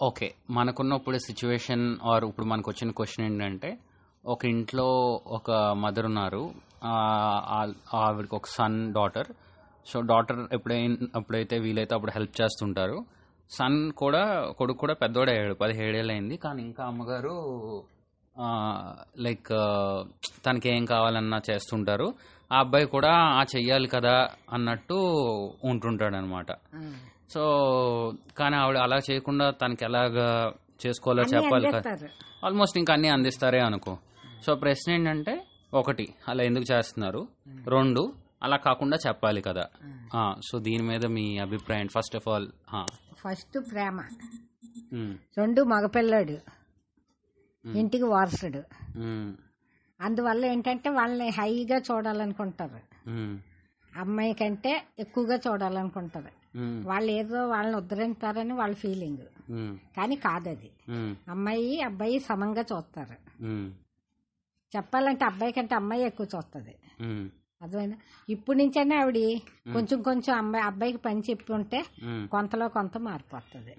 Okay మనకున్న ఇప్పుడు situation or ఇప్పుడు మనకు వచ్చిన క్వశ్చన్ ఏంటంటే ఒక ఇంట్లో ఒక మదర్ ఉన్నారు ఆవిడకి ఒక సన్ డాటర్ సో డాటర్ ఎప్పుడైనా ఎప్పుడైతే వీలైతే అప్పుడు హెల్ప్ చేస్తుంటారు. సన్ కూడా కొడుకు కూడా పెద్దోడయ్యాడు అయ్యాడు పదిహేడేళ్ళు అయింది కానీ ఇంకా అమ్మగారు లైక్ తనకి ఏం కావాలన్నా చేస్తుంటారు. ఆ అబ్బాయి కూడా ఆ చెయ్యాలి కదా అన్నట్టు ఉంటుంటాడు అనమాట సో కానీ ఆవిడ అలా చేయకుండా తనకి ఎలాగా చేసుకోవాలో చెప్పాలి కదా ఆల్మోస్ట్ ఇంకా అన్ని అందిస్తారే అనుకో. సో ప్రశ్న ఏంటంటే ఒకటి అలా ఎందుకు చేస్తున్నారు? రెండు అలా కాకుండా చెప్పాలి కదా. ఆ, సో దీని మీద మీ అభిప్రాయం ఫస్ట్ ఆఫ్ ఆల్ ఫస్ట్ ప్రేమ. రెండు మగపిల్లాడు. ఇంటికి వారసుడు. అందువల్ల ఏంటంటే వాళ్ళని హైగా చూడాలనుకుంటారు. అమ్మాయి కంటే ఎక్కువగా చూడాలనుకుంటారు వాళ్ళు ఏదో వాళ్ళని ఉద్ధరించారని వాళ్ళ ఫీలింగ్. కానీ కాదది. అమ్మాయి అబ్బాయి సమంగా చూస్తారు. చెప్పాలంటే అబ్బాయి కంటే అమ్మాయి ఎక్కువ చూస్తుంది. అర్థమైందా? ఇప్పుడు నుంచైనా ఆవిడ కొంచెం కొంచెం అమ్మాయి అబ్బాయికి పని చెప్పి ఉంటే కొంతలో కొంత మార్పు వస్తుంది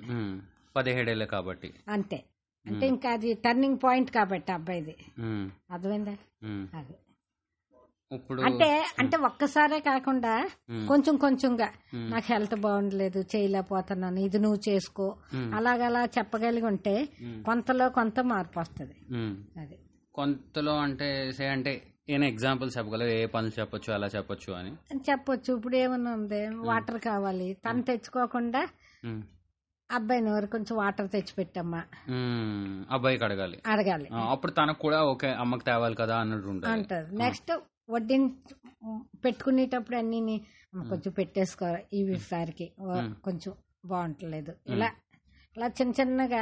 పదిహేడేళ్ళే కాబట్టి. అంతే. అంటే ఇంకా అది టర్నింగ్ పాయింట్ కాబట్టి అబ్బాయిది. అర్థమైందా. అది. ఇప్పుడు అంటే అంటే ఒక్కసారే కాకుండా కొంచెం కొంచెంగా. నాకు హెల్త్ బాగుండలేదు చేయలేకపోతున్నాను ఇది నువ్వు చేసుకో. అలాగలా చెప్పగలిగి ఉంటే కొంతలో కొంత మార్పు వస్తుంది. అది. కొంతలో అంటే అంటే ఏమైనా ఎగ్జాంపుల్ చెప్పగలరు ఏ పనులు చెప్పొచ్చు అలా చెప్పొచ్చు అని? చెప్పొచ్చు ఇప్పుడు ఏమన్నా ఉంది? వాటర్ కావాలి. తను తెచ్చుకోకుండా అబ్బాయిని ఎవరు? కొంచెం వాటర్ తెచ్చి పెట్టమ్మా అబ్బాయికి అడగాలి. అడగాలి. అప్పుడు తనకు కూడా ఓకే అమ్మకి తేవాలి కదా అన్నట్టు ఉంటుంది. నెక్స్ట్ వడ్డీని పెట్టుకునేటప్పుడు అన్ని కొంచెం పెట్టేసుకో ఈ సారికి. కొంచెం బాగుంటలేదు. ఇలా ఇలా చిన్న చిన్నగా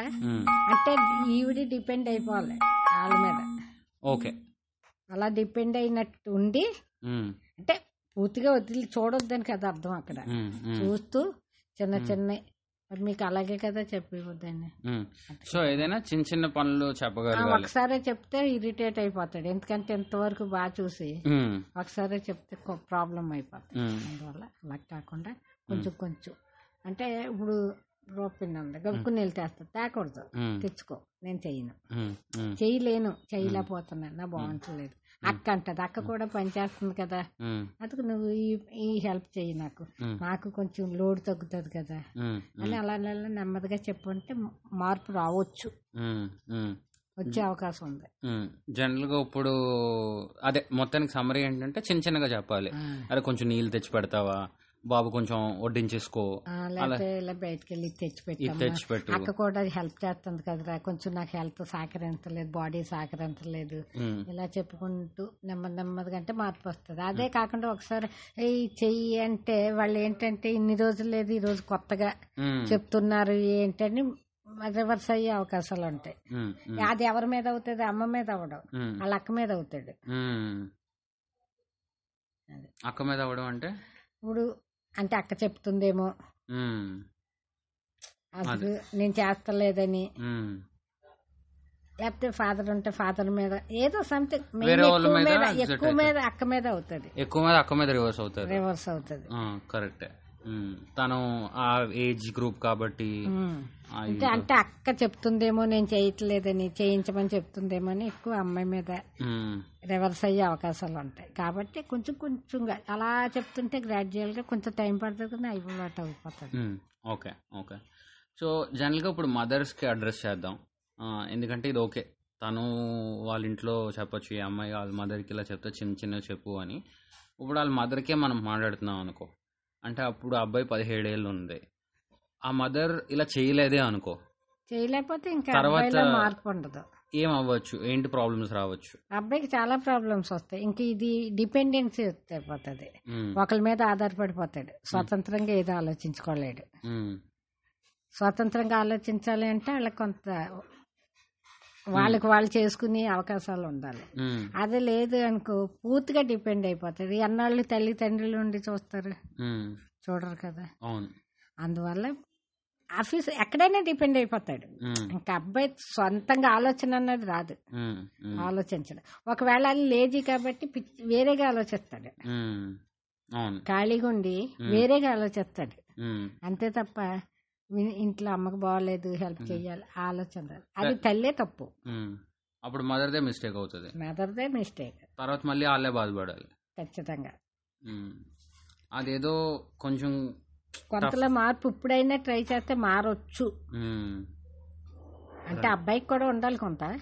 అంటే ఈవిడి డిపెండ్ అయిపోవాలి వాళ్ళ మీద. ఓకే. అలా డిపెండ్ అయినట్టు ఉండి అంటే పూర్తిగా వదిలి చూడొద్దని కదా అర్థం అక్కడ. చూస్తూ చిన్న చిన్న మరి మీకు అలాగే కదా చెప్పివద్దని ఉమ్. సో ఏదైనా చిన్న చిన్న పనులు చెప్పగలగాలి. ఒకసారే చెప్తే ఇరిటేట్ అయిపోతాడు. ఎందుకంటే ఇంతవరకు బాగా చూసి ఒకసారి చెప్తే ప్రాబ్లం అయిపోతుంది అందువల్ల అలా కాకుండా కొంచెం కొంచెం. అంటే ఇప్పుడు రూపింది ఉంది. గబుక్కుని తెస్తా. తేకూడదు. తెచ్చుకో. నేను చెయ్యను. చేయలేను చేయలేకపోతున్నాను నా బాగుంటలేదు అక్క అంటది అక్క కూడా పని చేస్తుంది కదా. అందుకు నువ్వు ఈ హెల్ప్ చెయ్యి నాకు. నాకు కొంచెం లోడ్ తగ్గుతుంది కదా. అని అలా అలా నెమ్మదిగా చెప్పుంటే మార్పు రావచ్చు. వచ్చే అవకాశం ఉంది. జనరల్గా ఇప్పుడు అదే మొత్తానికి సమరీ ఏంటంటే చిన్న చిన్నగా చెప్పాలి. అరే కొంచెం నీళ్ళు తెచ్చి పెడతావా? బాబు కొంచెం వడ్డించేసుకో. ఇలా బయటకు వెళ్ళి అక్క కూడా హెల్ప్ చేస్తుంది కదరా. కొంచెం నాకు హెల్త్ సహకరించలేదు బాడీ సహకరించలేదు. ఇలా చెప్పుకుంటూ నెమ్మది నెమ్మదిగా అంటే మార్పు వస్తుంది. అదే కాకుండా ఒకసారి ఈ చెయ్యి అంటే వాళ్ళు ఏంటంటే ఇన్ని రోజులు లేదు ఈ రోజు కొత్తగా చెప్తున్నారు ఏంటని రివర్స్ అయ్యే అవకాశాలు ఉంటాయి. అది ఎవరి మీద అవుతుంది? అమ్మ మీద అవ్వడం వాళ్ళ అక్క మీద అవుతాడు. అక్క మీద అవ్వడం అంటే? ఇప్పుడు అంటే అక్క చెప్తుందేమో. అసలు నేను చేస్తలేదని. లేకపోతే ఫాదర్ ఉంటే ఫాదర్ మీద ఏదో సంథింగ్. ఎక్కువ మీద అక్క మీద అవుతుంది. ఎక్కువ మీద అక్క మీద రివర్స్ అవుతారు రివర్స్ అవుతుంది. కరెక్టే తను ఆ ఏజ్ గ్రూప్ కాబట్టి అంటే అక్క చెప్తుందేమో నేను చేయట్లేదని చేయించమని చెప్తుందేమో అని ఎక్కువ అమ్మాయి మీద రివర్స్ అయ్యే అవకాశాలు ఉంటాయి. కాబట్టి కొంచెం కొంచెంగా అలా చెప్తుంటే గ్రాడ్యువల్గా కొంచెం టైం పడుతుంది కానీ అయిపోయినట్టు అయిపోతుంది ఓకే ఓకే. సో జనరల్గా ఇప్పుడు మదర్స్కి అడ్రస్ చేద్దాం. ఎందుకంటే ఇది ఓకే. తను వాళ్ళ ఇంట్లో చెప్పొచ్చు ఈ అమ్మాయి వాళ్ళ మదర్కి ఇలా చెప్తే చిన్న చిన్న చెప్పు అని. ఇప్పుడు వాళ్ళ మదర్కే మనం మాట్లాడుతున్నాం అనుకో. అంటే అప్పుడు ఆ అబ్బాయి పదిహేడేళ్ళు ఉంది ఆ మదర్ ఇలా చేయలేదే అనుకో. చేయలేకపోతే ఇంకా తర్వాత- మార్పు ఉండదు. ఏం అవ్వచ్చు ఏంటి ప్రాబ్లమ్స్ రావచ్చు? అబ్బాయికి చాలా ప్రాబ్లమ్స్ వస్తాయి. ఇంక ఇది డిపెండెన్సీ అయిపోతుంది. ఉమ్, ఒకరి మీద ఆధారపడిపోతాడు. స్వతంత్రంగా ఏదో ఆలోచించుకోలేడు. స్వతంత్రంగా ఆలోచించాలి అంటే వాళ్ళకి కొంత వాళ్ళకి వాళ్ళు చేసుకునే అవకాశాలు ఉండాలి. అది లేదు అనుకో పూర్తిగా డిపెండ్ అయిపోతుంది. ఎన్నాళ్ళు తల్లి తండ్రులు ఉండి చూస్తారు? చూడరు కదా. అందువల్ల ఆఫీస్ ఎక్కడైనా డిపెండ్ అయిపోతాడు. ఇంకా అబ్బాయి సొంతంగా ఆలోచన అన్నది రాదు. ఆలోచించడం. ఒకవేళ అది లేజీ కాబట్టి వేరేగా ఆలోచిస్తాడు. ఖాళీగా ఉండి వేరేగా ఆలోచిస్తాడు. అంతే తప్ప ఇంట్లో అమ్మకు బాగోలేదు హెల్ప్ చేయాలి ఆలోచన. అది తల్లే తప్పు. అప్పుడు మదర్దే మిస్టేక్ అవుతుంది. మెదర్దే మిస్టేక్. తర్వాత మళ్ళీ వాళ్ళే బాధపడాలి. ఖచ్చితంగా. అదేదో కొంచెం కొంతలో మార్పు ఇప్పుడైనా ట్రై చేస్తే మారొచ్చు. అంటే అబ్బాయికి కూడా ఉండాలి కొంత.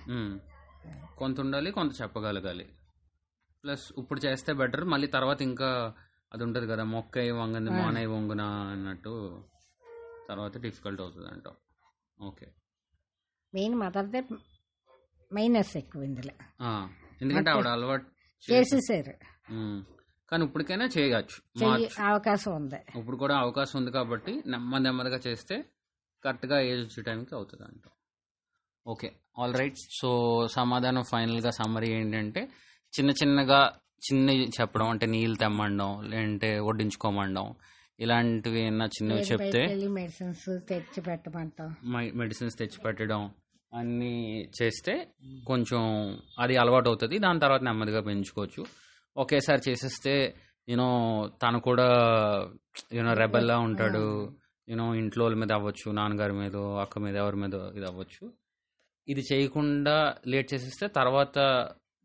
కొంత ఉండాలి కొంత చెప్పగలగాలి. ప్లస్ ఇప్పుడు చేస్తే బెటర్ మళ్ళీ తర్వాత ఇంకా అది ఉంటుంది కదా మొక్క వంగంది మానయ్య వంగున అన్నట్టు. తర్వాత డిఫికల్ట్ అవుతుంది అంటాం ఓకే మెయిన్ మదర్దే మైనస్ ఎక్కువ ఇందులో. ఎందుకంటే ఆవిడ అలవాటు చేసేసారు. కానీ ఇప్పటికైనా చేయవచ్చు అవకాశం ఉంది. ఇప్పుడు కూడా అవకాశం ఉంది కాబట్టి నెమ్మది నెమ్మదిగా చేస్తే కరెక్ట్గా ఏజ్ వచ్చే టైంకి అవుతుంది అంట ఓకే ఆల్ రైట్ సో సమాధానం ఫైనల్గా సమ్మరీ ఏంటంటే చిన్న చిన్నగా చిన్న చెప్పడం అంటే నీళ్ళు తెమ్మండం లేదంటే వడ్డించుకోమండం ఇలాంటివి ఏమన్నా చిన్నవి చెప్తే మెడిసిన్స్ తెచ్చి పెట్టమంటాం. మెడిసిన్స్ తెచ్చి పెట్టడం అన్నీ చేస్తే కొంచెం అది అలవాటు అవుతుంది దాని తర్వాత నెమ్మదిగా పెంచుకోవచ్చు. ఒకేసారి చేసేస్తే యూనో తను కూడా యూనో రెబల్లా ఉంటాడు. యూనో ఇంట్లో వాళ్ళ మీద అవ్వచ్చు నాన్నగారి మీద అక్క మీద ఎవరి మీద ఇది అవ్వచ్చు. ఇది చేయకుండా లేట్ చేసేస్తే తర్వాత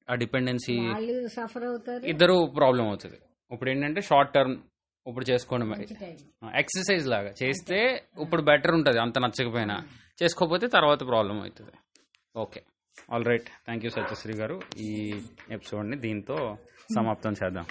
ఆ డిపెండెన్సీ వాళ్ళు సఫర్ అవుతారు. ఇద్దరు ప్రాబ్లం అవుతుంది ఇప్పుడు ఏంటంటే షార్ట్ టర్మ్ ఇప్పుడు చేసుకోండి మరి. ఎక్సర్సైజ్ లాగా. చేస్తే ఇప్పుడు బెటర్ ఉంటుంది అంత నచ్చకపోయినా. చేసుకోకపోతే తర్వాత ప్రాబ్లం అవుతుంది. Okay all right thank you Satyasri garu. ఈ ఎపిసోడ్ని దీంతో సమాప్తం చేద్దాం?